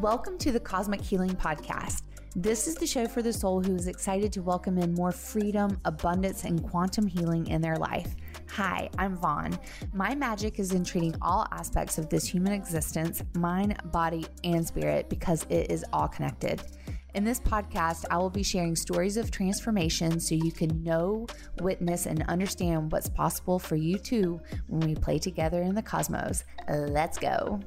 Welcome to the Cosmic Healing Podcast. This is the show for the soul who is excited to welcome in more freedom, abundance, and quantum healing in their life. Hi, I'm Vaughn. My magic is in treating all aspects of this human existence mind, body, and spirit because it is all connected. In this podcast, I will be sharing stories of transformation so you can know, witness, and understand what's possible for you too when we play together in the cosmos. Let's go.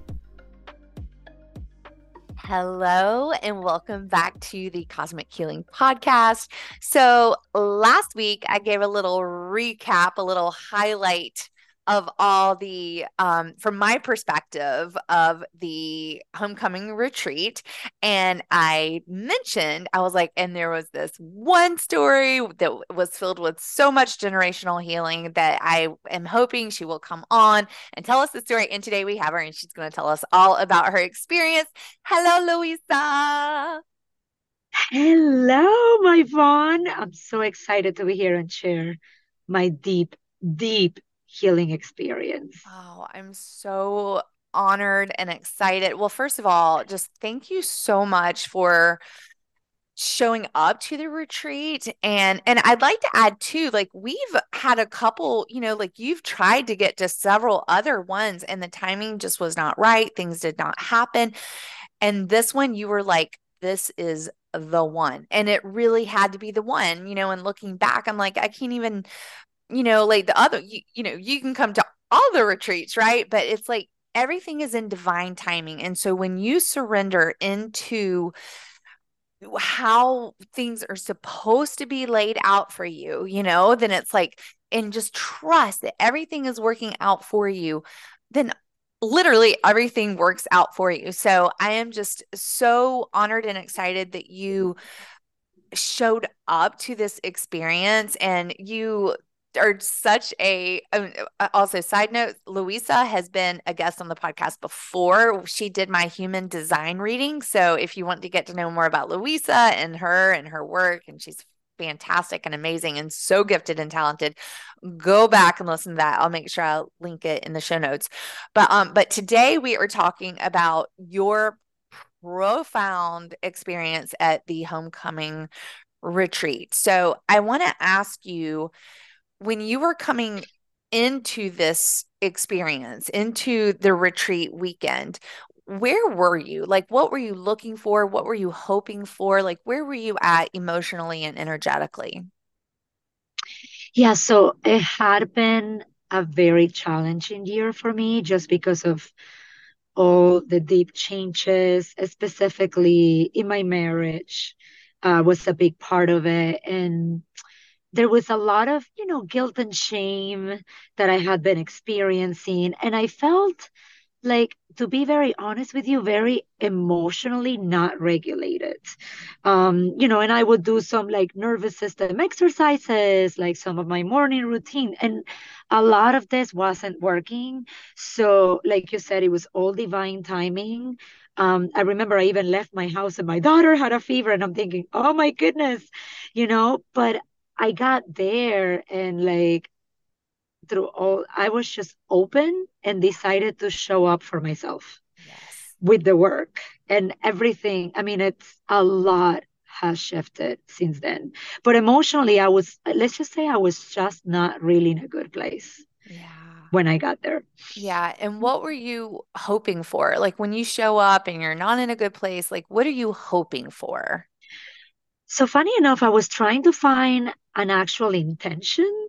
Hello, and welcome back to the Cosmic Healing Podcast. So, last week I gave a little recap, a little highlight of all the um, from my perspective of the homecoming retreat. And i mentioned i was like and there was this one story that was filled with so much generational healing that i am hoping she will come on and tell us the story. And today we have her and she's going to tell us all about her experience. Hello luisa. Hello, my Vaughn. I'm so excited to be here and share my deep, deep healing experience. Oh, I'm so honored and excited. Well, first of all, just thank you so much for showing up to the retreat and and I'd like to add too like we've had a couple you know like you've tried to get to several other ones and the timing just was not right things did not happen and this one you were like this is the one and it really had to be the one you know and looking back I'm like I can't even you know, like the other, you, you know, you can come to all the retreats, right? But it's like everything is in divine timing. And so when you surrender into how things are supposed to be laid out for you, you know, then it's like, and just trust that everything is working out for you, then literally everything works out for you. So I am just so honored and excited that you showed up to this experience and you are such a um, uh, also side note luisa has been a guest on the podcast before. She did my human design reading. So if you want to get to know more about luisa and her and her work and she's fantastic and amazing and so gifted and talented go back and listen to that. I'll make sure i'll link it in the show notes. But um but today we are talking about your profound experience at the homecoming retreat. So i want to ask you when you were coming into this experience, into the retreat weekend, where were you? Like, what were you looking for? What were you hoping for? Like, where were you at emotionally and energetically? Yeah, so it had been a very challenging year for me just because of all the deep changes, specifically in my marriage, uh, was a big part of it. And there was a lot of, you know, guilt and shame that I had been experiencing. And I felt like, to be very honest with you, very emotionally not regulated. Um, you know, and I would do some like nervous system exercises, like some of my morning routine. And a lot of this wasn't working. So, like you said, it was all divine timing. Um, I remember I even left my house and my daughter had a fever, and I'm thinking, oh my goodness, you know, but I got there and like through all, I was just open and decided to show up for myself yes. with the work and everything. I mean, it's a lot has shifted since then. But emotionally, I was, let's just say I was just not really in a good place. Yeah. When I got there. Yeah. And what were you hoping for? Like when you show up and you're not in a good place, like what are you hoping for? So, funny enough, I was trying to find an actual intention.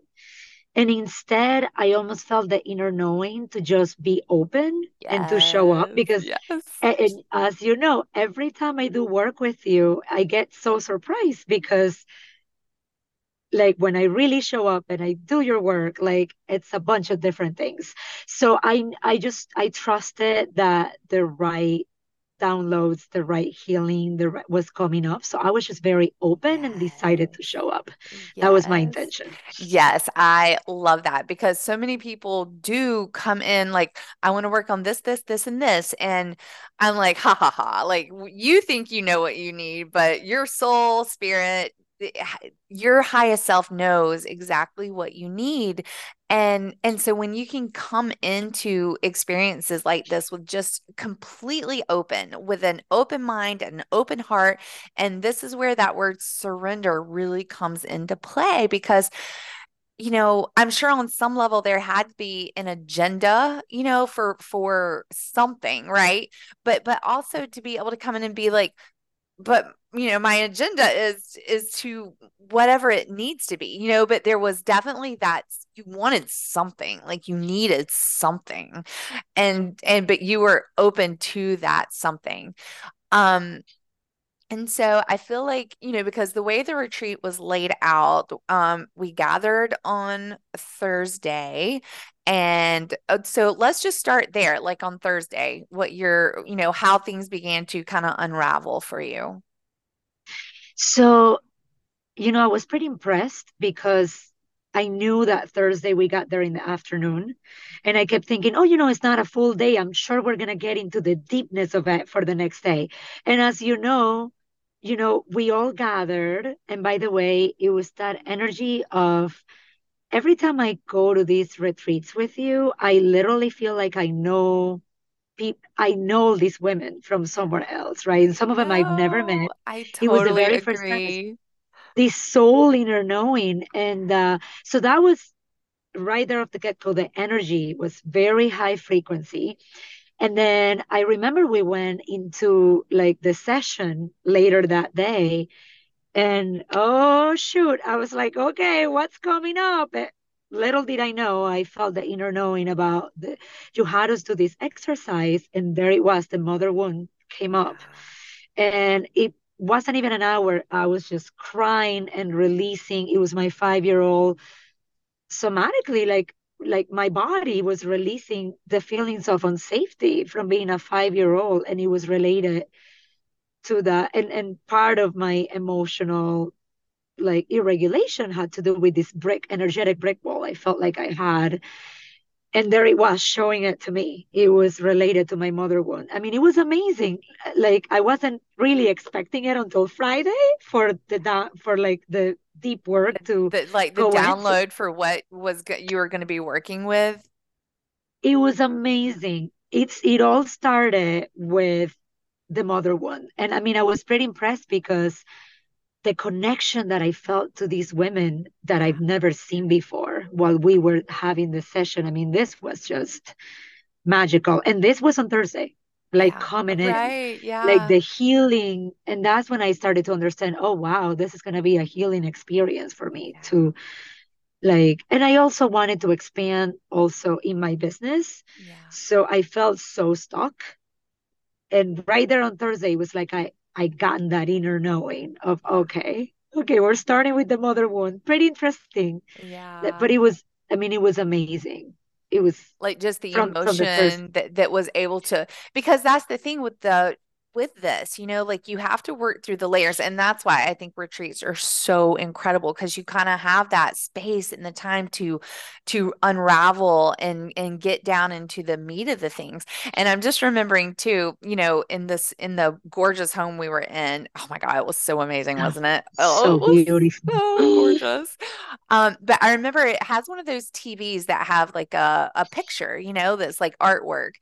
And instead, I almost felt the inner knowing to just be open yes, and to show up because, yes. and as you know, every time I do work with you, I get so surprised because, like, when I really show up and I do your work, like, it's a bunch of different things. So I, I just, I trusted that the right downloads, the right healing the right, was coming up. So I was just very open and decided to show up. Yes. That was my intention. Yes, I love that because so many people do come in like, I want to work on this, this, this, and this. And I'm like, ha ha ha. Like, you think you know what you need, but your soul, spirit, your highest self knows exactly what you need. And and so when you can come into experiences like this with just completely open with an open mind and an open heart and this is where that word surrender really comes into play because you know i'm sure on some level there had to be an agenda you know for for something right? But but also to be able to come in and be like but you know my agenda is is to whatever it needs to be you know but there was definitely that you wanted something like you needed something. And and but you were open to that something. Um and so I feel like, you know, because the way the retreat was laid out, um, we gathered on Thursday. And uh, so let's just start there, like on Thursday, what your, you know, how things began to kind of unravel for you. So, you know, I was pretty impressed because I knew that Thursday we got there in the afternoon. And I kept thinking, oh, you know, it's not a full day. I'm sure we're going to get into the deepness of it for the next day. And as you know, you know, we all gathered. And by the way, it was that energy of every time I go to these retreats with you, I literally feel like I know I know these women from somewhere else, right? And some of them I've never met. I totally It was the very first time, this, soul inner knowing. And uh, so that was right there off the get-go. The energy was very high frequency. And then I remember we went into like the session later that day, and oh shoot, I was like, okay, what's coming up? Eh, Little did I know, I felt the inner knowing about the you had us do this exercise, and there it was, the mother wound came up. And it wasn't even an hour. I was just crying and releasing. It was my five-year-old somatically, like like my body was releasing the feelings of unsafety from being a five-year-old, and it was related to that and and part of my emotional like irregulation had to do with this brick energetic brick wall i felt like i had. And there it was showing it to me. It was related to my mother wound. I mean it was amazing. Like i wasn't really expecting it until friday for the for like the deep work to The, like the go in so download for what was go- you were going to be working with. it was amazing it's it all started with the mother one and i mean i was pretty impressed because the connection that I felt to these women that I've never seen before while we were having the session. I mean, this was just magical. And this was on Thursday, like Yeah. coming in, Right. like the healing. And that's when I started to understand, oh, wow, this is going to be a healing experience for me Yeah. to like, and I also wanted to expand also in my business. Yeah. So I felt so stuck and right there on Thursday it was like I I gotten that inner knowing of okay, okay, we're starting with the mother wound. Pretty interesting. Yeah. But it was, I mean, it was amazing. It was like just the from from the first. emotion that that was able to because that's the thing with the with this you know like you have to work through the layers and that's why I think retreats are so incredible because you kind of have that space and the time to to unravel and and get down into the meat of the things and I'm just remembering too you know in this in the gorgeous home we were in oh my God it was so amazing Oh, wasn't it oh so it beautiful. so gorgeous um, but I remember it has one of those TVs that have like a, a picture, you know, that's like artwork.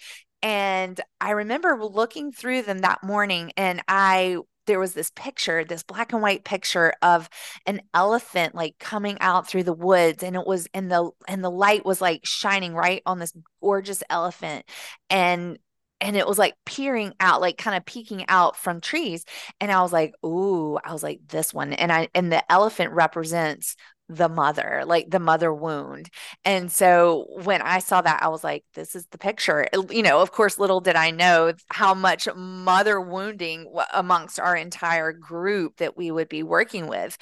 And I remember looking through them that morning and I there was this picture, this black and white picture of an elephant like coming out through the woods and it was and the and the light was like shining right on this gorgeous elephant and and it was like peering out like kind of peeking out from trees and I was like, "Ooh," I was like this one and I and the elephant represents the mother, like the mother wound. And so when I saw that, I was like, this is the picture. You know, of course, little did I know how much mother wounding amongst our entire group that we would be working with.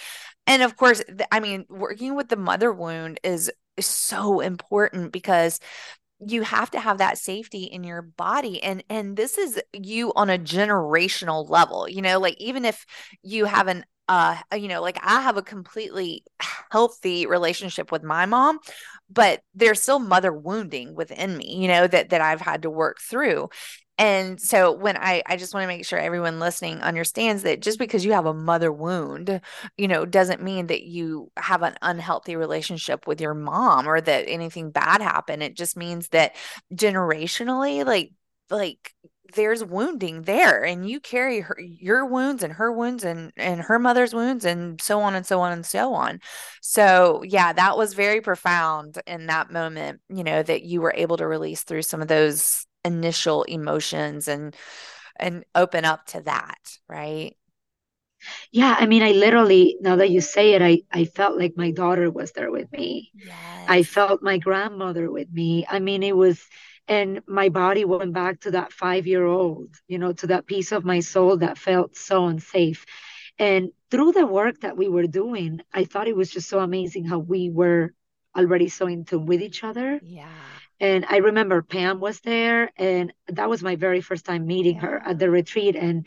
And of course, I mean, working with the mother wound is is so important because you have to have that safety in your body and and this is you on a generational level you know like even if you have an uh you know like I have a completely healthy relationship with my mom but there's still mother wounding within me you know that that I've had to work through and so when I I just want to make sure everyone listening understands that just because you have a mother wound, you know, doesn't mean that you have an unhealthy relationship with your mom or that anything bad happened. It just means that generationally like like there's wounding there and you carry her your wounds and her wounds and and her mother's wounds and so on and so on and so on. So yeah that was very profound in that moment you know that you were able to release through some of those initial emotions and and open up to that right? Yeah i mean i literally now that you say it i i felt like my daughter was there with me. Yes. i felt my grandmother with me. I mean it was and my body went back to that five year old you know to that piece of my soul that felt so unsafe. And through the work that we were doing i thought it was just so amazing how we were already so in tune with each other. Yeah. And i remember pam was there and that was my very first time meeting her at the retreat and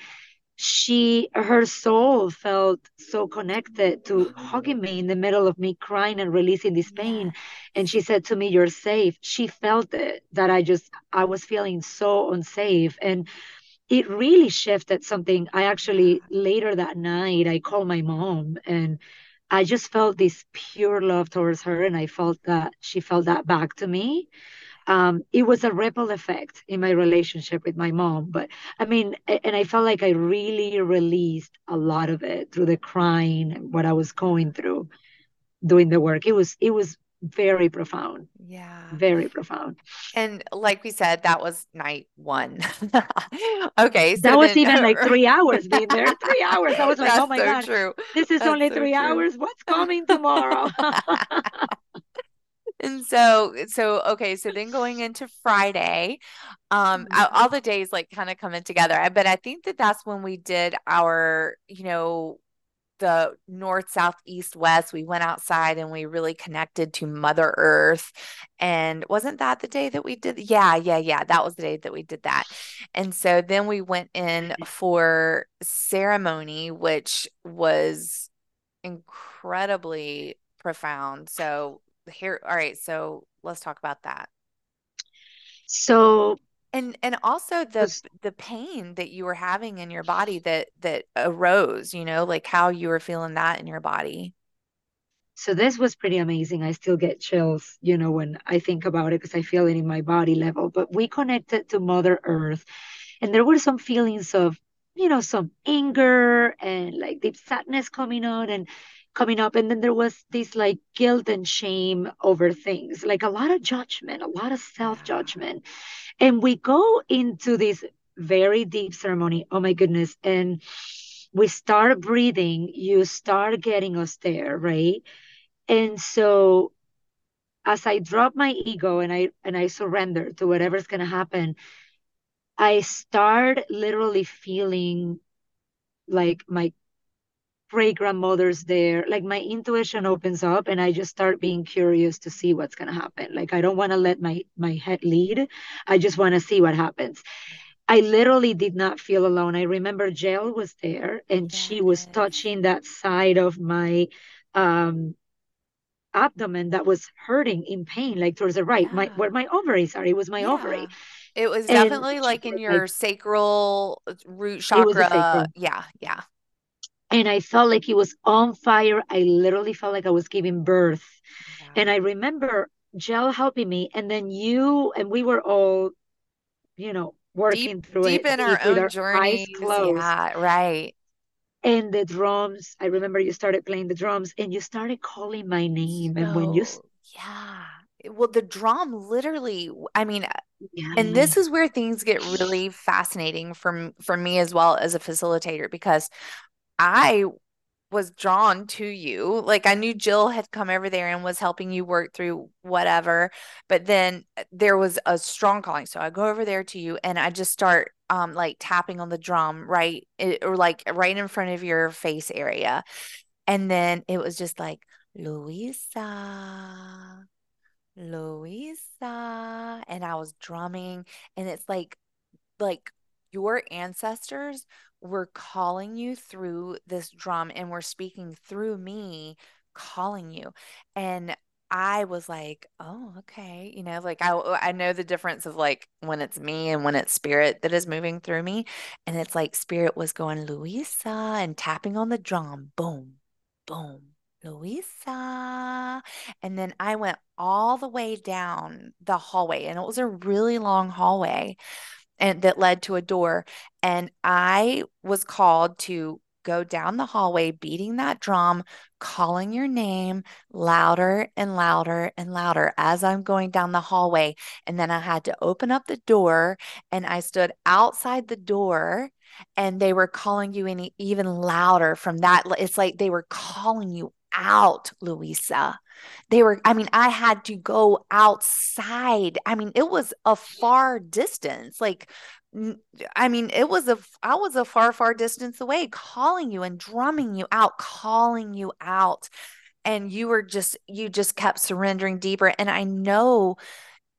she her soul felt so connected to hugging me in the middle of me crying and releasing this pain. And she said to me you're safe. She felt it that i just i was feeling so unsafe. And it really shifted something. I actually later that night i called my mom and i just felt this pure love towards her and i felt that she felt that back to me um, it was a ripple effect in my relationship with my mom. But I mean, and I felt like I really released a lot of it through the crying and what I was going through doing the work. It was it was very profound, yeah very profound. And like we said, that was night one. Okay, so That was then even like three hours being there. Three hours. I was like, oh my so God, true. this is That's only so three true. hours. What's coming tomorrow? And so, so okay, so then going into Friday, um, all Mhm. all the days like kind of coming together. But I think that that's when we did our, you know, the north, south, east, west. We went outside and we really connected to Mother Earth. And wasn't that the day that we did? Yeah, yeah, yeah. That was the day that we did that. And so then we went in for ceremony, which was incredibly profound. So here, all right, so let's talk about that. So And and also the the pain that you were having in your body that that arose, you know, like how you were feeling that in your body. so this was pretty amazing. I still get chills, you know, when I think about it because I feel it in my body level. But we connected to Mother Earth and there were some feelings of you know some anger and like deep sadness coming on and coming up and then there was this like guilt and shame over things like a lot of judgment a lot of self-judgment. And we go into this very deep ceremony oh my goodness and we start breathing you start getting us there right? And so as i drop my ego and i and i surrender to whatever's going to happen I start literally feeling like my great grandmother's there. Like my intuition opens up and I just start being curious to see what's gonna happen. Like I don't want to let my my head lead. I just want to see what happens. I literally did not feel alone. I remember Jill was there and she was touching that side of my um abdomen that was hurting in pain, like towards the right, my where my ovaries are. It was my ovary. It was And definitely like in was like, your sacral uh, root it was a chakra. sacral. Yeah, yeah. And I felt like it was on fire. I literally felt like I was giving birth. And I remember Gel helping me, and then you and we were all, you know, Deep working through deep it in our own our journeys. Yeah, right. And the drums, I remember you started playing the drums and you started calling my name. And when you, yeah. Well, the drum literally, I mean, uh, yeah, and this is where things get really fascinating for for me as well as a facilitator because I was drawn to you. Like I knew Jill had come over there and was helping you work through whatever, but then uh, there was a strong calling. So I go over there to you and I just start um like tapping on the drum right it, or like right in front of your face area. And then it was just like Luisa, Luisa, and I was drumming and it's like like your ancestors were calling you through this drum and were speaking through me calling you and I was like, oh, okay. You know, like I oh, I know the difference of like when it's me and when it's spirit that is moving through me. And it's like spirit was going, Luisa, and tapping on the drum, boom, boom, Luisa. And then I went all the way down the hallway, and it was a really long hallway and that led to a door. And I was called to go down the hallway beating that drum, calling your name louder and louder and louder as I'm going down the hallway. And then I had to open up the door and I stood outside the door and they were calling you any even louder from that. It's like they were calling you out, Luisa. They were, I mean, I had to go outside. I mean, it was a far distance. Like I mean, it was a, I was a far, far distance away calling you and drumming you out, calling you out. And you were just, you just kept surrendering deeper. And I know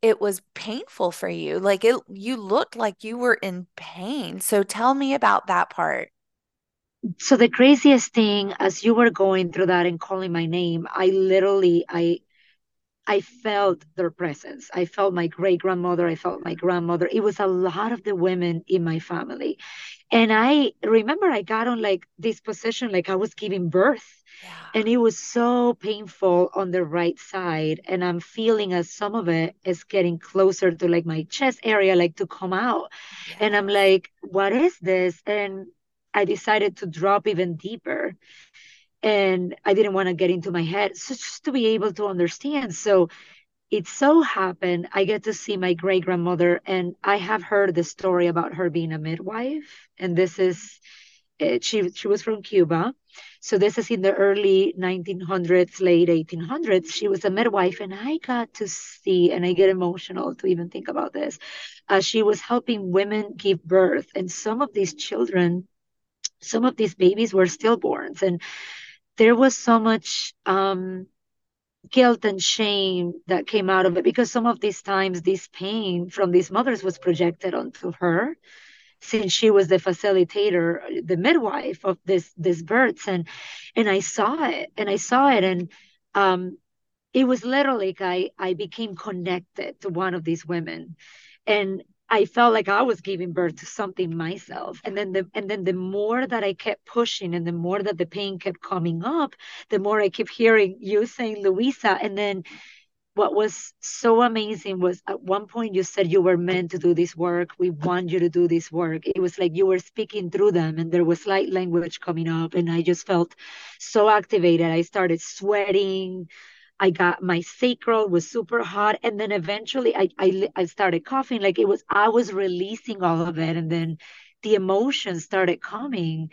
it was painful for you. Like it, you looked like you were in pain. So tell me about that part. So the craziest thing as you were going through that and calling my name, I literally, I, I felt their presence. I felt my great grandmother. I felt my grandmother. It was a lot of the women in my family. And I remember I got on like this position, like I was giving birth. Yeah. And it was so painful on the right side. And I'm feeling as some of it is getting closer to like my chest area, like to come out. Yes. And I'm like, what is this? And I decided to drop even deeper and I didn't want to get into my head. So just to be able to understand. So it so happened I get to see my great grandmother, and I have heard the story about her being a midwife. And this is eh, she she was from Cuba. So this is in the early 1900s, late 1800s. She was a midwife, and I got to see, and I get emotional to even think about this. Uh, she was helping women give birth, and some of these children, some of these babies were stillborns, and there was so much um, guilt and shame that came out of it because some of these times this pain from these mothers was projected onto her since she was the facilitator the midwife of this this births and and i saw it and i saw it and um it was literally like i i became connected to one of these women. And I felt like I was giving birth to something myself. And then the and then the more that I kept pushing and the more that the pain kept coming up, the more I kept hearing you saying Luisa. And then what was so amazing was at one point you said you were meant to do this work. We want you to do this work. It was like you were speaking through them and there was light language coming up. And I just felt so activated. I started sweating. I got my sacral was super hot, and then eventually I, I I started coughing. Like it was I was releasing all of it, and then the emotions started coming.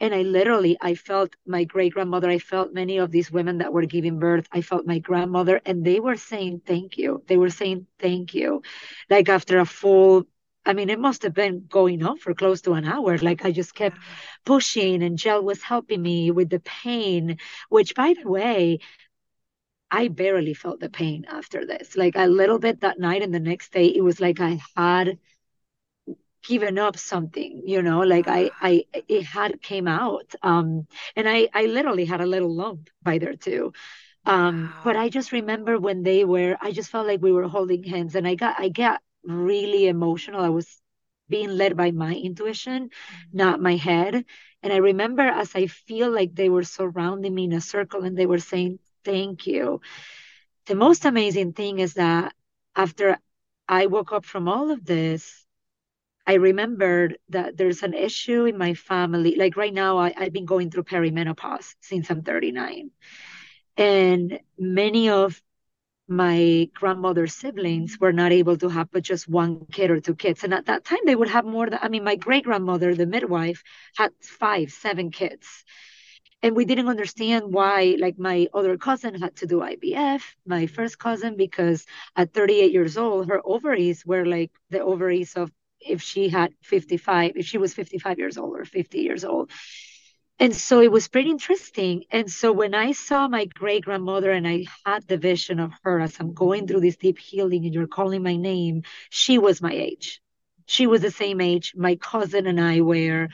And I literally I felt my great grandmother. I felt many of these women that were giving birth. I felt my grandmother, and they were saying thank you. They were saying thank you, like after a full I mean, it must have been going on for close to an hour. Like I just kept pushing, and Gel was helping me with the pain, which, by the way, I barely felt the pain after this. Like a little bit that night and the next day, it was like I had given up something, you know, like I, I, it had came out. Um, and I, I literally had a little lump by there too. Um, wow. but I just remember when they were, I just felt like we were holding hands and I got, I got really emotional. I was being led by my intuition, mm-hmm. not my head. And I remember as I feel like they were surrounding me in a circle and they were saying, Thank you. The most amazing thing is that after I woke up from all of this, I remembered that there's an issue in my family. Like right now, I, I've been going through perimenopause since I'm 39. And many of my grandmother's siblings were not able to have but just one kid or two kids. And at that time, they would have more than, I mean, my great grandmother, the midwife, had five, seven kids and we didn't understand why like my other cousin had to do ivf my first cousin because at 38 years old her ovaries were like the ovaries of if she had 55 if she was 55 years old or 50 years old. And so it was pretty interesting. And so when i saw my great grandmother and i had the vision of her as i'm going through this deep healing and you're calling my name she was my age. She was the same age my cousin and i were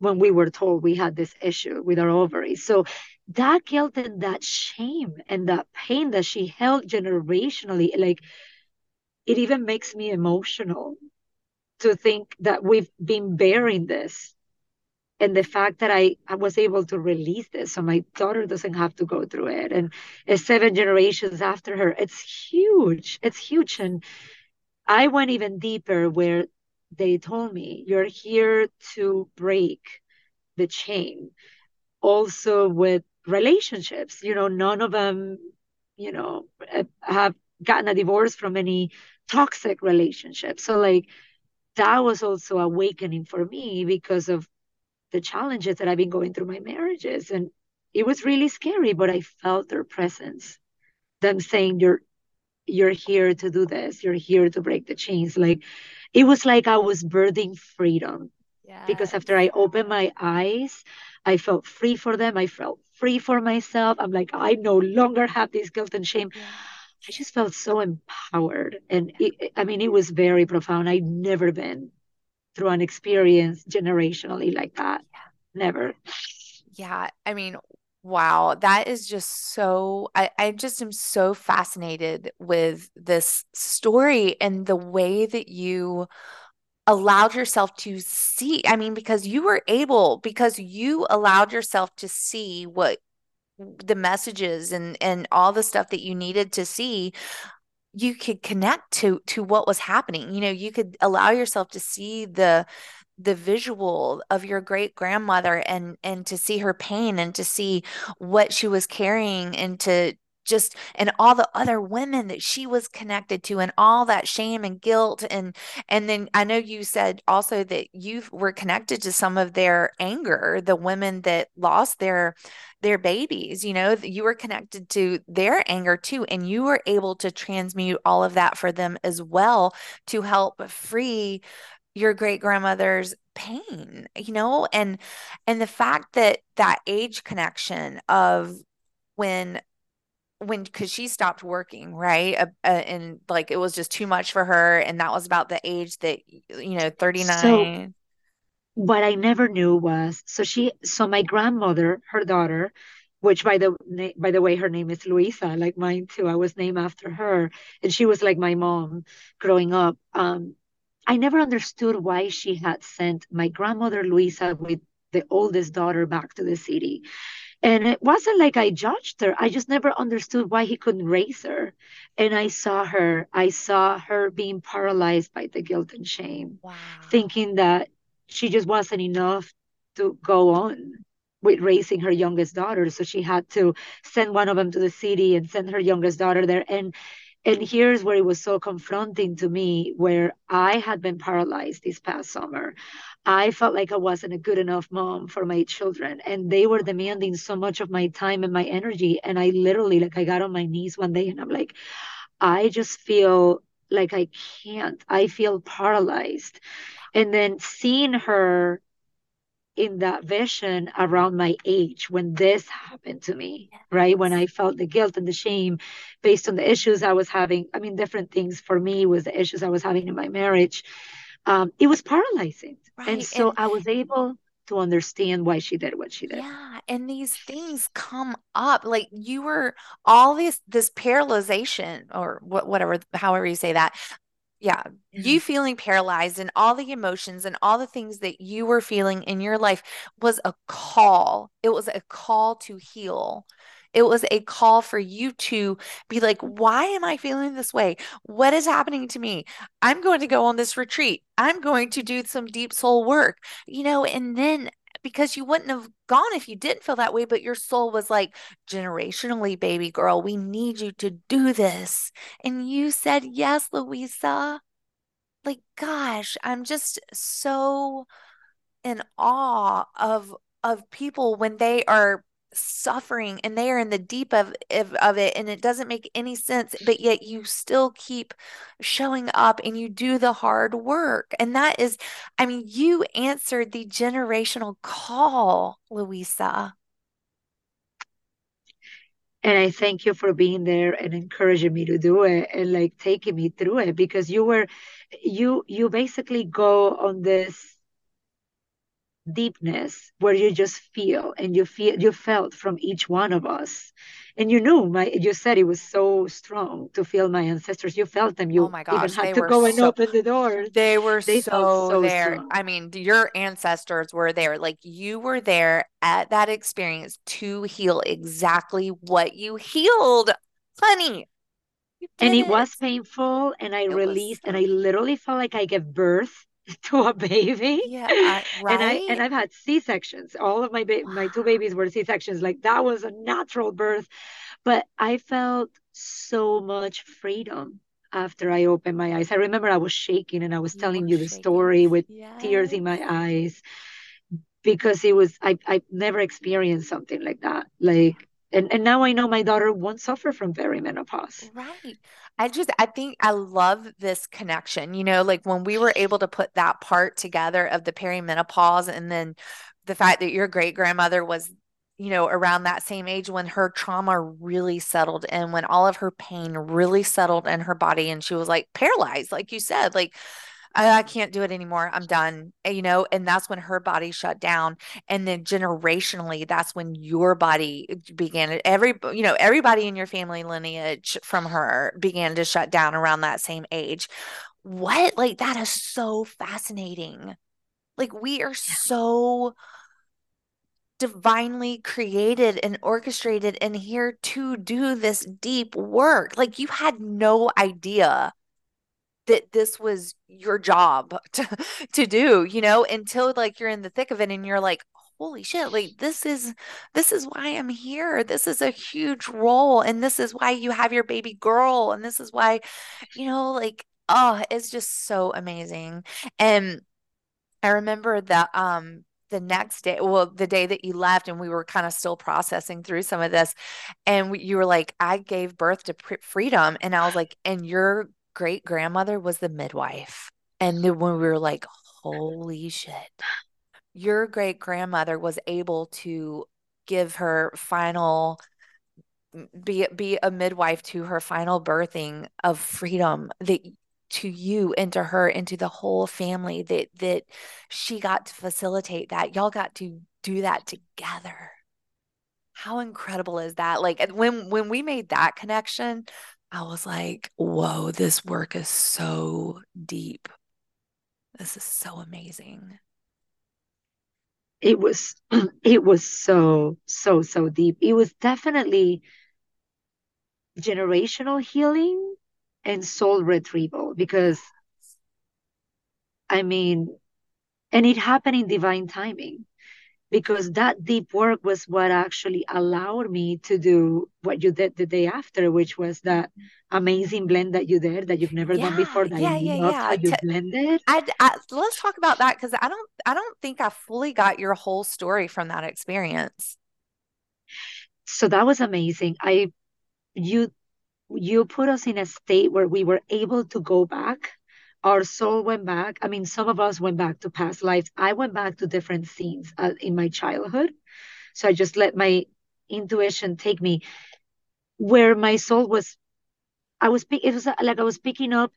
when we were told we had this issue with our ovaries. So that guilt and that shame and that pain that she held generationally, like it even makes me emotional to think that we've been bearing this and the fact that I, I was able to release this so my daughter doesn't have to go through it. And seven generations after her. It's huge. It's huge. And i went even deeper where they told me you're here to break the chain also with relationships you know none of them you know eh, have gotten a divorce from any toxic relationship so like that was also awakening for me because of the challenges that I've been going through my marriages. And it was really scary, but I felt their presence. Them saying, You're you're here to do this, you're here to break the chains. Like it was like I was birthing freedom. Yes. Because after I opened my eyes, I felt free for them. I felt free for myself. I'm like, I no longer have this guilt and shame. Yeah. I just felt so empowered. And it, I mean, it was very profound. I'd never been through an experience generationally like that. Yeah. Never. Yeah. I mean, wow. That is just so, I, I just am so fascinated with this story and the way that you allowed yourself to see. I mean, because you were able, because you allowed yourself to see what the messages and and all the stuff that you needed to see you could connect to to what was happening you know you could allow yourself to see the the visual of your great grandmother and and to see her pain and to see what she was carrying and to just and all the other women that she was connected to and all that shame and guilt and and then I know you said also that you were connected to some of their anger the women that lost their their babies you know you were connected to their anger too and you were able to transmute all of that for them as well to help free your great grandmother's pain you know? And and the fact that that age connection of when when because she stopped working right? Uh, uh, and like it was just too much for her and that was about the age that you know 39 so what i never knew was so she so my grandmother her daughter which by the by the way her name is luisa like mine too i was named after her and she was like my mom growing up um i never understood why she had sent my grandmother luisa with the oldest daughter back to the city and it wasn't like I judged her. I just never understood why he couldn't raise her. And I saw her, I saw her being paralyzed by the guilt and shame, wow. thinking that she just wasn't enough to go on with raising her youngest daughter. So she had to send one of them to the city and send her youngest daughter there. And and here's where it was so confronting to me, where I had been paralyzed this past summer. I felt like I wasn't a good enough mom for my children, and they were demanding so much of my time and my energy. And I literally, like, I got on my knees one day and I'm like, I just feel like I can't. I feel paralyzed. And then seeing her in that vision around my age when this happened to me, right? When I felt the guilt and the shame based on the issues I was having. I mean, different things for me was the issues I was having in my marriage. Um, it was paralyzing. Right. And so and- I was able to understand why she did what she did. Yeah, and these things come up like you were all this this paralyzation or what whatever however you say that yeah you mm-hmm. feeling paralyzed and all the emotions and all the things that you were feeling in your life was a call. It was a call to heal. It was a call for you to be like why am i feeling this way? What is happening to me? I'm going to go on this retreat. I'm going to do some deep soul work you know and then because you wouldn't have gone if you didn't feel that way. But your soul was like, generationally, baby girl, we need you to do this. And you said, yes, Luisa. Like, gosh, I'm just so in awe of of people when they are suffering and they are in the deep of, of, of it and it doesn't make any sense but yet you still keep showing up and you do the hard work and that is i mean you answered the generational call luisa. And i thank you for being there and encouraging me to do it and like taking me through it because you were you you basically go on this deepness where you just feel and you feel you felt from each one of us and you knew my you said it was so strong to feel my ancestors you felt them Oh you my even had to go and so open the doors they were they so so there. strong I mean, your ancestors were there. Like you were there at that experience to heal exactly what you healed. Honey, and it it. was painful and i It released and i literally felt like i gave birth to a baby. Yeah, I, and I and I've had c-sections all of my ba- my two babies were c-sections like that was a natural birth. But i felt so much freedom after i opened my eyes. I remember i was shaking and i was You telling you the shaking. story with tears in my eyes because it was i i never experienced something like that. Like and, and now i know my daughter won't suffer from perimenopause Right. I just, I think I love this connection. You know, like when we were able to put that part together of the perimenopause and then the fact that your great grandmother was, you know, around that same age when her trauma really settled in, when all of her pain really settled in her body and she was like paralyzed, like you said, like I, I can't do it anymore. I'm done. And, You know, and that's when her body shut down. And then generationally, that's when your body began. Every, you know, everybody in your family lineage from her began to shut down around that same age. What? Like, that is so fascinating. Like, we are so divinely created and orchestrated and here to do this deep work. Like, you had no idea that this was your job to, to do, you know, until like you're in the thick of it and you're like, holy shit, like this is this is why I'm here. This is a huge role and this is why you have your baby girl and this is why, you know, like oh, it's just so amazing. And I remember that um the next day, well, the day that you left, and we were kind of still processing through some of this, and we, you were like, I gave birth to pr- freedom. And I was like, and your great grandmother was the midwife. And then when we were like, holy shit, your great grandmother was able to give her final be be a midwife to her final birthing of freedom that to you and to her and to the whole family that that she got to facilitate that. Y'all got to do that together. How incredible is that? Like when when we made that connection i was like whoa this work is so deep. This is so amazing. It was it was so so so deep. It was definitely generational healing and soul retrieval because i mean and it happened in divine timing because that deep work was what actually allowed me to do what you did the day after which was that amazing blend that you did that you've never done before that yeah yeah yeah you blended I, I let's talk about that because I don't I don't think I fully got your whole story from that experience. so that was amazing i you you put us in a state where we were able to go back. Our soul went back. I mean, some of us went back to past lives. I went back to different scenes uh, in my childhood. So I just let my intuition take me where my soul was. I was, it was uh, like I was picking up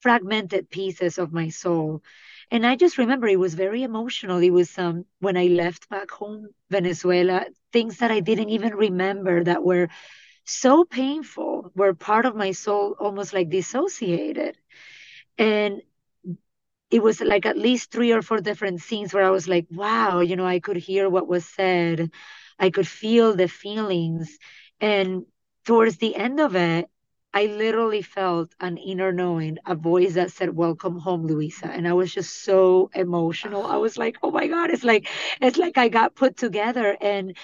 fragmented pieces of my soul. And I just remember it was very emotional. It was um, when I left back home, Venezuela, things that I didn't even remember that were so painful, where part of my soul almost like dissociated. And it was like at least three or four different scenes where I was like, wow, you know, I could hear what was said, I could feel the feelings. And towards the end of it, I literally felt an inner knowing, a voice that said, Welcome home, Luisa. And I was just so emotional. I was like, oh my God, it's like it's like I got put together. And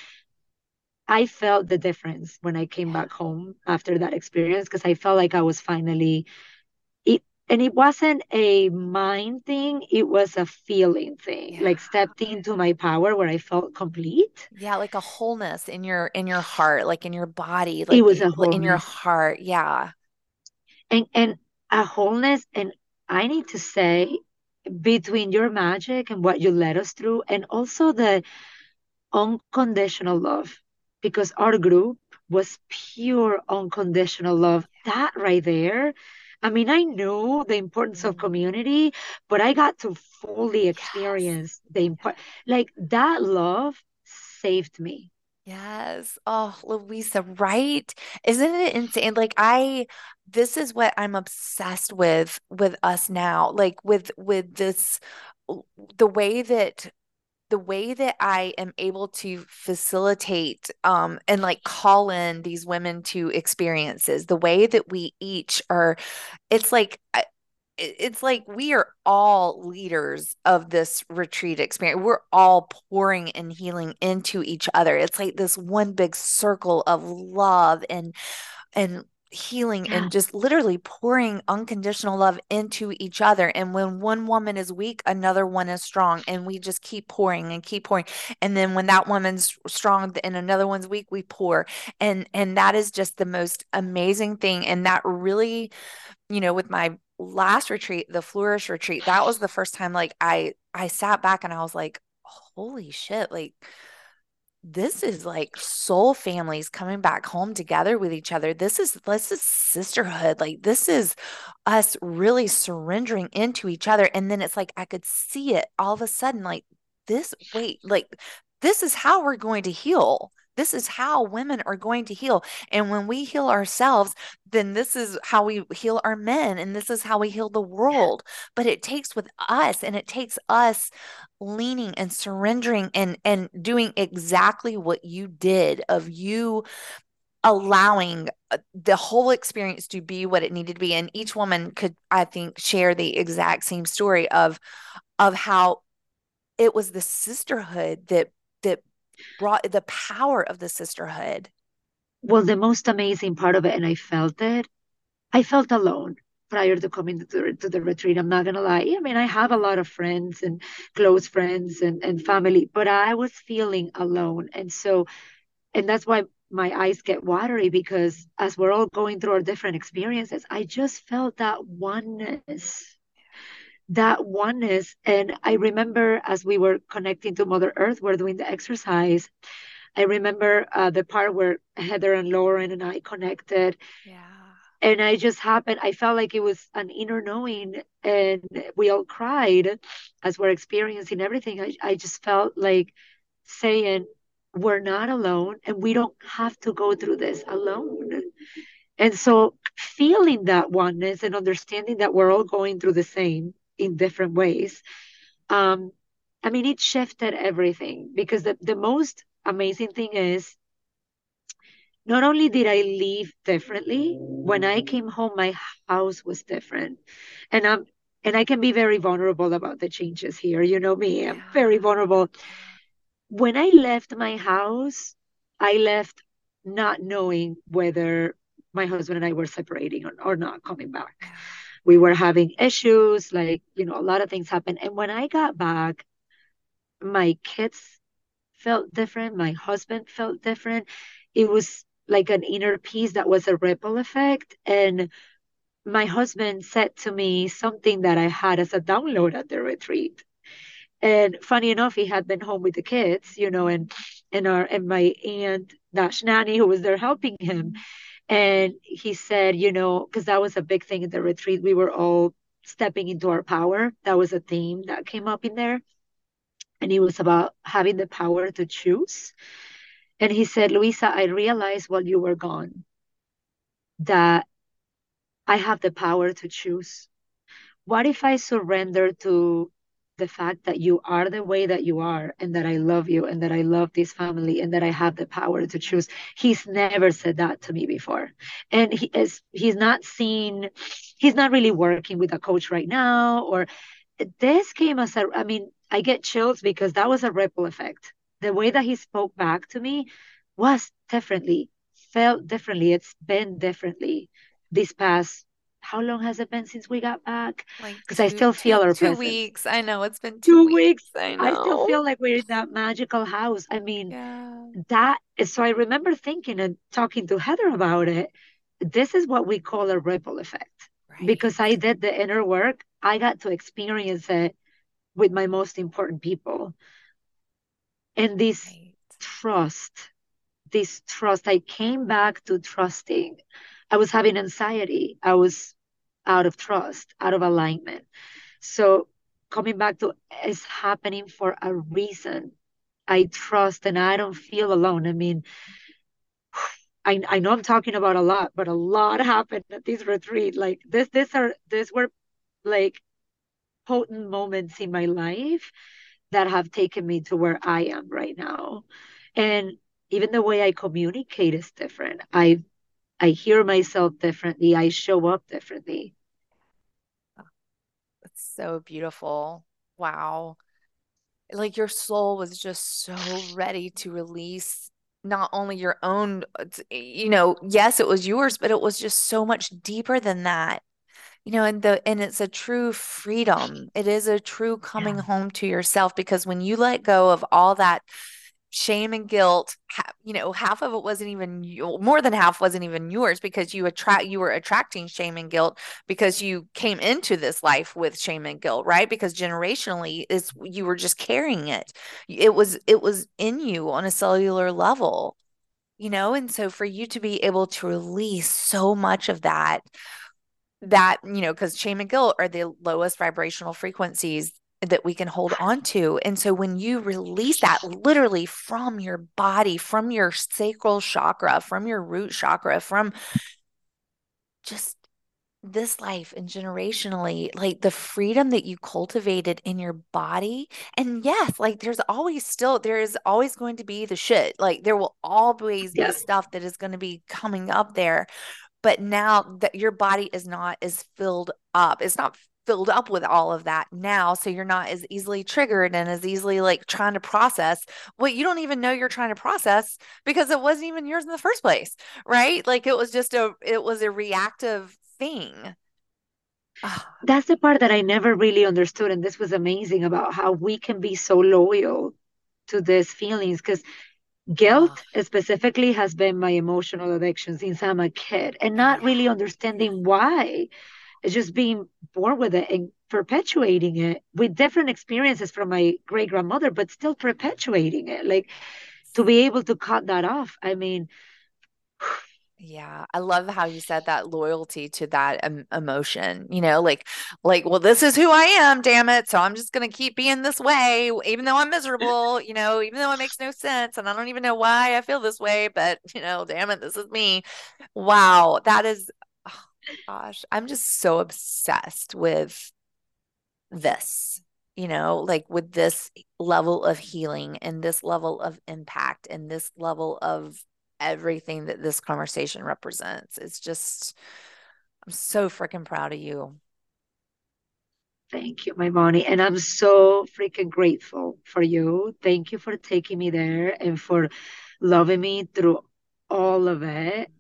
I felt the difference when I came back home after that experience because I felt like I was finally and it wasn't a mind thing, it was a feeling thing. yeah, Like stepped into my power where I felt complete. yeah, like a wholeness in your in your heart, like in your body, It like was i- a in your heart. Yeah. And and a wholeness and I need to say between your magic and what you led us through and also the unconditional love because our group was pure unconditional love. That right there, I mean, I knew the importance of Mm, community, but I got to fully Yes. experience the import. Like that love saved me. Yes. Oh, Luisa, right? Isn't it insane? Like I, this is what I'm obsessed with with us now. Like with with this, the way that the way that I am able to facilitate um and like call in these women to experiences, the way that we each are, it's like it's like we are all leaders of this retreat experience. We're all pouring and healing into each other. It's like this one big circle of love and and healing Yeah. and just literally pouring unconditional love into each other. And when one woman is weak, another one is strong. And we just keep pouring and keep pouring. And then when that woman's strong and another one's weak, we pour. And and that is just the most amazing thing. And that really, you know, with my last retreat, the Flourish retreat, that was the first time like I I sat back and I was like, holy shit, like this is like soul families coming back home together with each other. This is this is sisterhood. Like this is us really surrendering into each other. And then it's like I could see it all of a sudden, like this, wait, like this is how we're going to heal. This is how women are going to heal. And when we heal ourselves, then this is how we heal our men and this is how we heal the world. But it takes with us and it takes us leaning and surrendering and and doing exactly what you did of you allowing uh, the whole experience to be what it needed to be and each woman could i think share the exact same story of of how it was the sisterhood that that brought the power of the sisterhood Well, the most amazing part of it, and I felt it, I felt alone prior to coming to the, to the retreat. I'm not gonna lie. I mean, I have a lot of friends and close friends and, and family, but I was feeling alone. And so, and that's why my eyes get watery because as we're all going through our different experiences, I just felt that oneness, that oneness. And I remember as we were connecting to Mother Earth, we're doing the exercise. I remember uh, the part where Heather and Lauren and I connected yeah and I just happened, I felt like it was an inner knowing, and we all cried as we're experiencing everything. I, I just felt like saying, We're not alone, and we don't have to go through this alone. And so, feeling that oneness and understanding that we're all going through the same in different ways, um, I mean, it shifted everything because the, the most amazing thing is not only did I leave differently, when I came home, my house was different. And I'm and I can be very vulnerable about the changes here. You know me, I'm very vulnerable. When I left my house, I left not knowing whether my husband and I were separating or, or not coming back. We were having issues, like, you know, a lot of things happened. And when I got back, my kids felt different. My husband felt different. It was like an inner peace that was a ripple effect. And my husband said to me something that I had as a download at the retreat. And funny enough, he had been home with the kids, you know, and and our and my aunt Dash Nanny, who was there helping him. And he said, you know, because that was a big thing in the retreat. We were all stepping into our power. That was a theme that came up in there. And it was about having the power to choose and he said, Luisa, I realized while you were gone that I have the power to choose. What if I surrender to the fact that you are the way that you are and that I love you and that I love this family and that I have the power to choose? He's never said that to me before. And he is he's not seen he's not really working with a coach right now or this came as a I mean, I get chills because that was a ripple effect. The way that he spoke back to me was differently, felt differently. It's been differently this past, how long has it been since we got back? like Because I two still two feel our two presence. weeks i know it's been two Two weeks weeks. i I still feel like we're in that magical house. I mean, yeah that is so I remember thinking and talking to Heather about it. This is what we call a ripple effect. right Because I did the inner work, I got to experience it with my most important people. And this right trust, this trust, I came back to trusting. I was having anxiety. I was out of trust, out of alignment. So coming back to it's happening for a reason. I trust and I don't feel alone. I mean, I, I know I'm talking about a lot, but a lot happened at this retreat. Like this, this are this were like potent moments in my life that have taken me to where I am right now. And even the way I communicate is different. I I hear myself differently. I show up differently. That's so beautiful. Wow. Like your soul was just so ready to release not only your own, uh, you know, yes, it was yours, but it was just so much deeper than that you know and the and it's a true freedom it is a true coming yeah. home to yourself because when you let go of all that shame and guilt you know half of it wasn't even more than half wasn't even yours because you attract you were attracting shame and guilt because you came into this life with shame and guilt right? Because generationally is you were just carrying it. It was it was in you on a cellular level you know? And so for you to be able to release so much of that that you know because shame and guilt are the lowest vibrational frequencies that we can hold on to. And so when you release that literally from your body, from your sacral chakra, from your root chakra, from just this life and generationally, like the freedom that you cultivated in your body. And yes, like there's always still, there is always going to be the shit. Like there will always yes. be stuff that is going to be coming up there. But now that your body is not as filled up, it's not filled up with all of that now so you're not as easily triggered and as easily like trying to process what you don't even know you're trying to process because it wasn't even yours in the first place right? Like it was just a it was a reactive thing. That's the part that i never really understood and this was amazing about how we can be so loyal to these feelings because guilt specifically has been my emotional addiction since i'm a kid and oh, not really understanding why it's just being born with it and perpetuating it with different experiences from my great grandmother, but still perpetuating it. Like to be able to cut that off. I mean, yeah, I love how you said that loyalty to that emotion, you know, like like well this is who I am, damn it. So I'm just to keep being this way even though I'm miserable, you know, even though it makes no sense and I don't even know why I feel this way, but you know, damn it, this is me. Wow, that is gosh, I'm just so obsessed with this, you know, like with this level of healing and this level of impact and this level of everything that this conversation represents. It's just, I'm so freaking proud of you. Thank you, my Bonnie. And I'm so freaking grateful for you. Thank you for taking me there and for loving me through all of it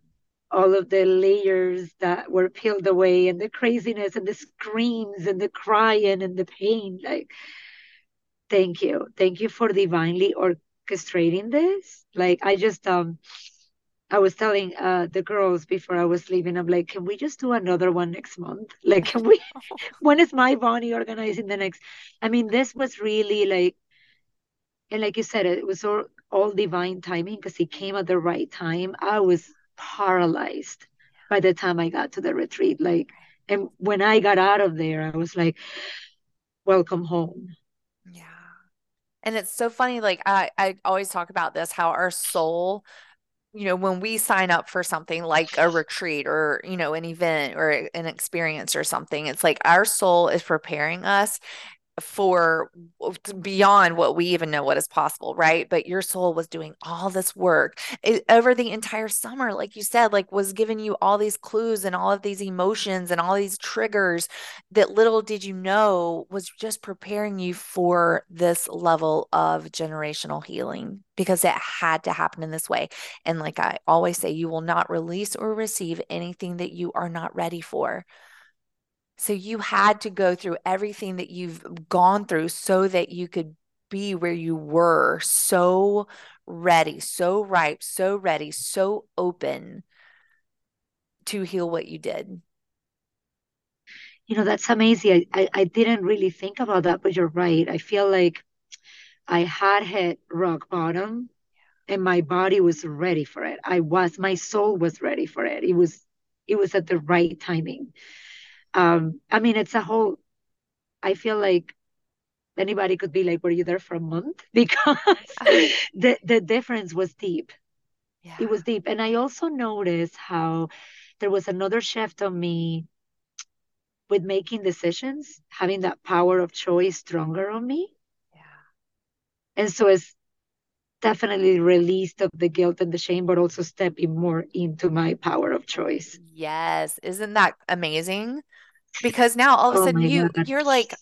all of the layers that were peeled away and the craziness and the screams and the crying and the pain like thank you. Thank you for divinely orchestrating this. Like i just um i was telling uh the girls before i was leaving i'm like can we just do another one next month? Like can we when is my bonnie organizing the next? I mean this was really like and like you said it was all, all divine timing because it came at the right time. I was paralyzed by the time I got to the retreat. Like, and when I got out of there, I was like, welcome home. Yeah. And it's so funny. Like, I, I always talk about this how our soul, you know, when we sign up for something like a retreat or, you know, an event or an experience or something, it's like our soul is preparing us for beyond what we even know what is possible right? But your soul was doing all this work it, over the entire summer like you said like was giving you all these clues and all of these emotions and all these triggers that little did you know was just preparing you for this level of generational healing because it had to happen in this way. And like i always say you will not release or receive anything that you are not ready for so you had to go through everything that you've gone through so that you could be where you were so ready, so ripe, so ready, so open to heal what you did. You know, that's amazing. I, I, I didn't really think about that, but you're right. I feel like I had hit rock bottom and my body was ready for it. I was, my soul was ready for it. It was, it was at the right timing Um, I mean, it's a whole, I feel like anybody could be like, were you there for a month? Because the, the difference was deep. Yeah. It was deep. And I also noticed how there was another shift on me with making decisions, having that power of choice stronger on me. Yeah. And so it's definitely released of the guilt and the shame, but also stepping more into my power of choice. Yes. Isn't that amazing? Because now all of a Oh sudden you God. you're like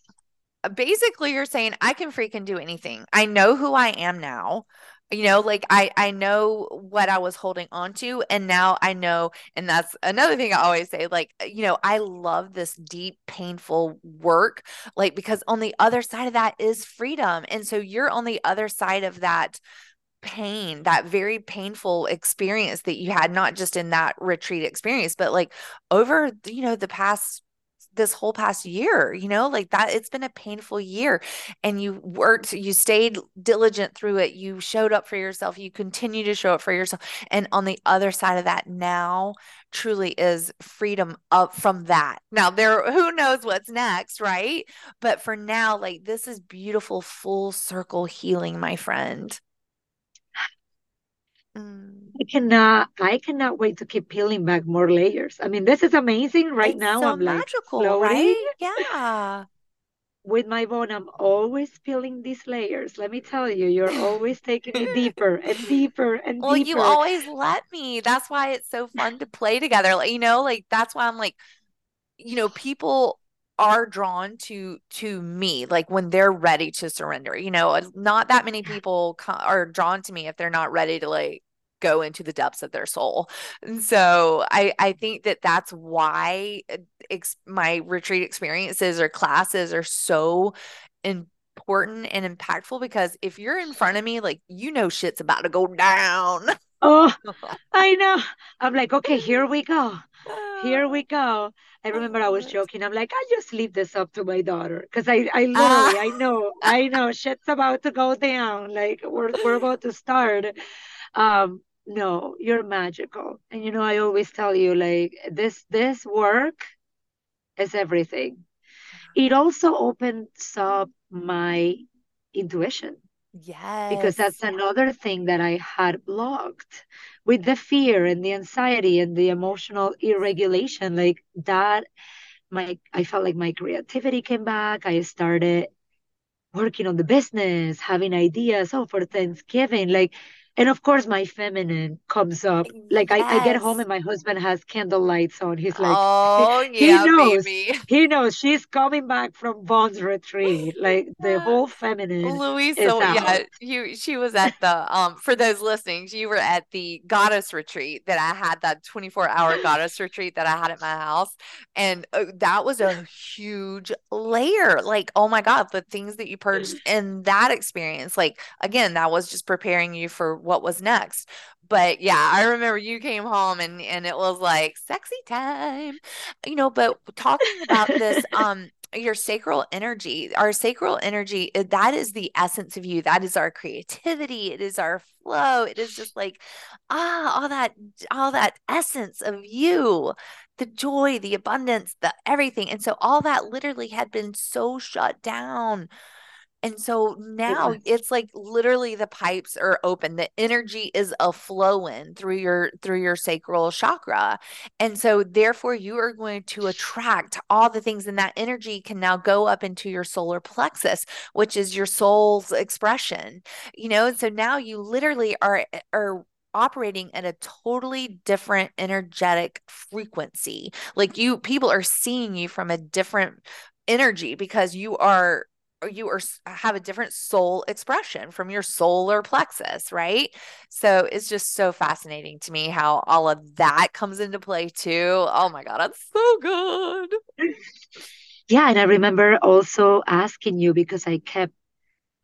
basically you're saying I can freaking do anything. I know who I am now. You know, like I I know what I was holding on to and now I know and that's another thing I always say like you know, I love this deep painful work like because on the other side of that is freedom. And so you're on the other side of that pain, that very painful experience that you had, not just in that retreat experience, but like over, you know, the past this whole past year, you know, like that it's been a painful year and you worked, you stayed diligent through it, you showed up for yourself, you continue to show up for yourself. And on the other side of that now truly is freedom up from that. Now there who knows what's next, right? But for now, like this is beautiful full circle healing, my friend. Mm. I cannot, I cannot wait to keep peeling back more layers. I mean, this is amazing. Right It's now, so I'm magical, floating right? Yeah. with my bone. I'm always peeling these layers. Let me tell you, you're always taking me deeper and deeper and Well, you always let me. That's why it's so fun to play together. Like, you know, like that's why I'm like, you know, people are drawn to to me like when they're ready to surrender. You know, not that many people co- are drawn to me if they're not ready to like go into the depths of their soul. And so I I think that that's why uh, ex my retreat experiences or classes are so important and impactful because if you're in front of me, like you know shit's about to go down. Oh, I know. I'm like, okay, here we go. Here we go. I remember I was joking. I'm like, I just leave this up to my daughter because I, I Ah, literally, I know, I know shit's about to go down. Like we're we're about to start. Um, no, you're magical. And you know, I always tell you, like this this work is everything. It also opens up my intuition Yes. because that's another thing that I had blocked with the fear and the anxiety and the emotional irregulation. Like that, my I felt like my creativity came back. I started working on the business, having ideas, oh, for Thanksgiving, like, and of course my feminine comes up. Like I, I get home and my husband has candle lights on. He's like, Oh, he yeah, knows, baby. he knows she's coming back from Bond's retreat. Like the whole feminine Louise, is so out. yeah, you she was at the um for those listening, you were at the goddess retreat that I had that 24 hour goddess retreat that I had at my house. And uh, that was a huge layer. Like, oh my God, the things that you purged in that experience. Like, again, that was just preparing you for what was next. But yeah, I remember you came home and and it was like sexy time. You know, but talking about this um your sacral energy our sacral energy eh, that is the essence of you that is our creativity it is our flow it is just like ah all that all that essence of you the joy the abundance the everything and so all that literally had been so shut down and so now was. it's like literally the pipes are open. The energy is a flowing through your through your sacral chakra. And so therefore you are going to attract all the things and that energy can now go up into your solar plexus, which is your soul's expression. You know, and so now you literally are eh, are operating at a totally different energetic frequency. Like you people are seeing you from a different energy because you are you are have a different soul expression from your solar plexus, right? So it's just so fascinating to me how all of that comes into play too. Oh my God, that's so good. Yeah, and I remember also asking you because I kept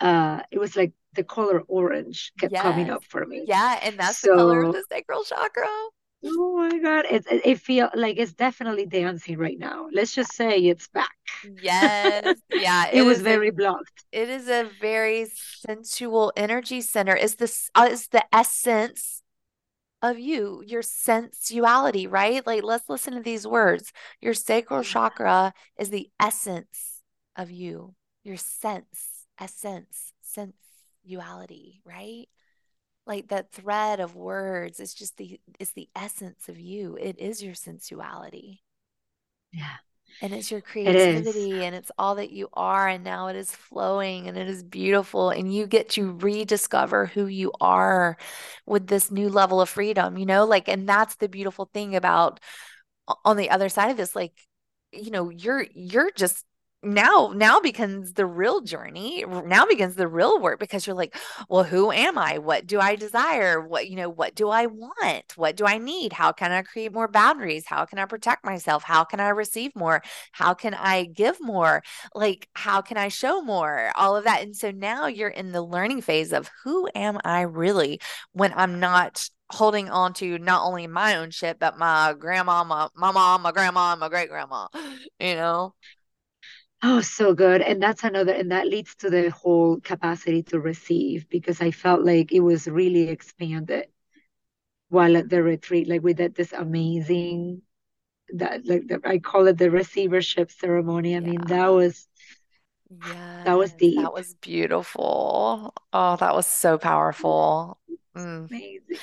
uh it was like the color orange kept coming up for me. Yeah, and that's the color of the sacral chakra. Oh my God, it it, it feel like it's definitely dancing right now. Let's just say it's back. Yes. Yeah, It it was is a very blocked. it is a very sensual energy center. Is this uh, is the essence of you, your sensuality, right? Like, let's listen to these words. Your sacral chakra is the essence of you, your sense, essence, sensuality, right? Like that thread of words is just the, it's the essence of you. It is your sensuality. Yeah and it's your creativity it and it's all that you are and now it is flowing and it is beautiful and you get to rediscover who you are with this new level of freedom you know like and that's the beautiful thing about on the other side of this like you know you're you're just now now begins the real journey now begins the real work because you're like well who am i? What do i desire? What you know what do i want? What do i need? How can i create more boundaries? How can i protect myself? How can i receive more? How can i give more? Like how can i show more? All of that and so now you're in the learning phase of who am i really when i'm not holding on to not only my own shit but my grandma my, my mom my grandma my great grandma you know Oh, so good. And that's another, and that leads to the whole capacity to receive because I felt like it was really expanded while at the retreat, like we did this amazing, that like the, I call it the receivership ceremony. I yeah. mean, that was, yeah, that was deep. That was beautiful. Oh, that was so powerful. Mm. Amazing.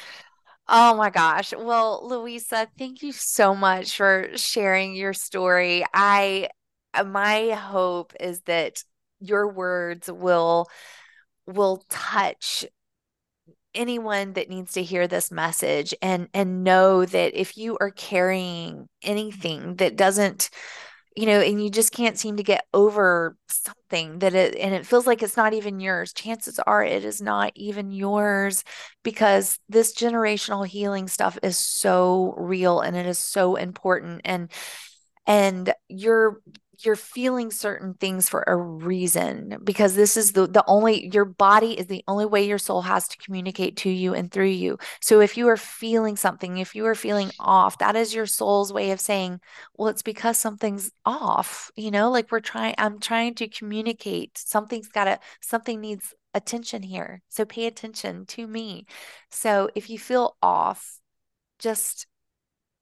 Oh my gosh. Well, Luisa, thank you so much for sharing your story. I Uh, my hope is that your words will will touch anyone that needs to hear this message and and know that if you are carrying anything that doesn't you know and you just can't seem to get over something that it and it feels like it's not even yours chances are it is not even yours because this generational healing stuff is so real and it is so important and and you're you're feeling certain things for a reason because this is the the only your body is the only way your soul has to communicate to you and through you. So if you are feeling something, if you are feeling off, that is your soul's way of saying, well it's because something's off, you know, like we're trying I'm trying to communicate. Something's got to something needs attention here. So pay attention to me. So if you feel off, just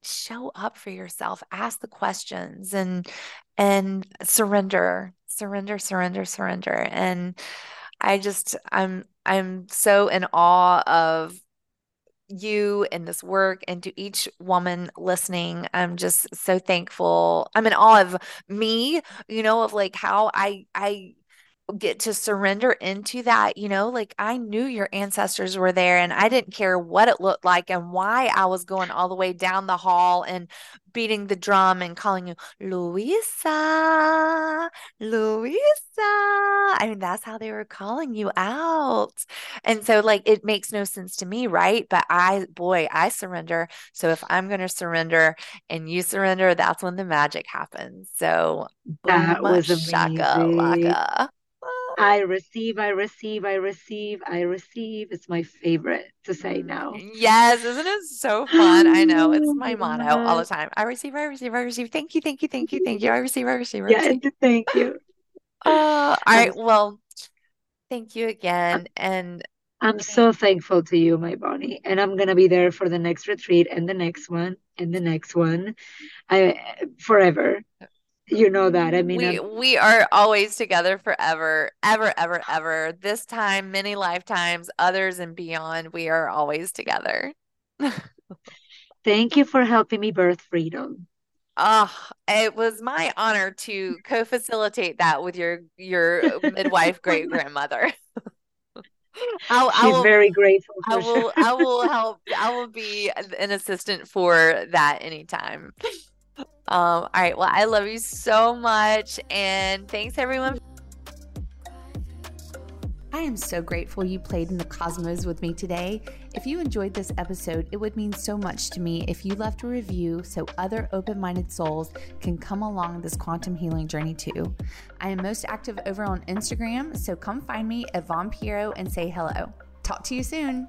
show up for yourself ask the questions and and surrender surrender surrender surrender. And i just i'm i'm so in awe of you and this work and to each woman listening. I'm just so thankful. I'm in awe of me you know of like how i i get to surrender into that, you know, like I knew your ancestors were there and I didn't care what it looked like and why I was going all the way down the hall and beating the drum and calling you Luisa, Luisa. I mean, that's how they were calling you out. And so, like, it makes no sense to me, right? But I, boy, I surrender. So if I'm going to surrender and you surrender, that's when the magic happens. So, that boom, was amazing. Shaka, laka. I receive, I receive, I receive, I receive. It's my favorite to say mm, now. Yes, isn't it so fun? I know it's my motto all the time. I receive, I receive, I receive. Thank you, thank you, thank you, thank you. I receive, I receive, I receive. Yeah, thank you. Uh, all right. Well, thank you again. And I'm so thankful to you, my Bonnie. And I'm gonna be there for the next retreat and the next one and the next one. I forever you know that i mean we I'm... we are always together forever ever ever ever this time many lifetimes others and beyond we are always together thank you for helping me birth freedom Oh, it was my honor to co-facilitate that with your your midwife great grandmother. I'll, She's I will, very grateful. I will. Sure. I will help. I will be an assistant for that anytime. Um, all right. Well, I love you so much. And thanks, everyone. I am so grateful you played in the cosmos with me today. If you enjoyed this episode, it would mean so much to me if you left a review so other open minded souls can come along this quantum healing journey too. I am most active over on Instagram, so come find me at Vaughn Pierro and say hello. Talk to you soon.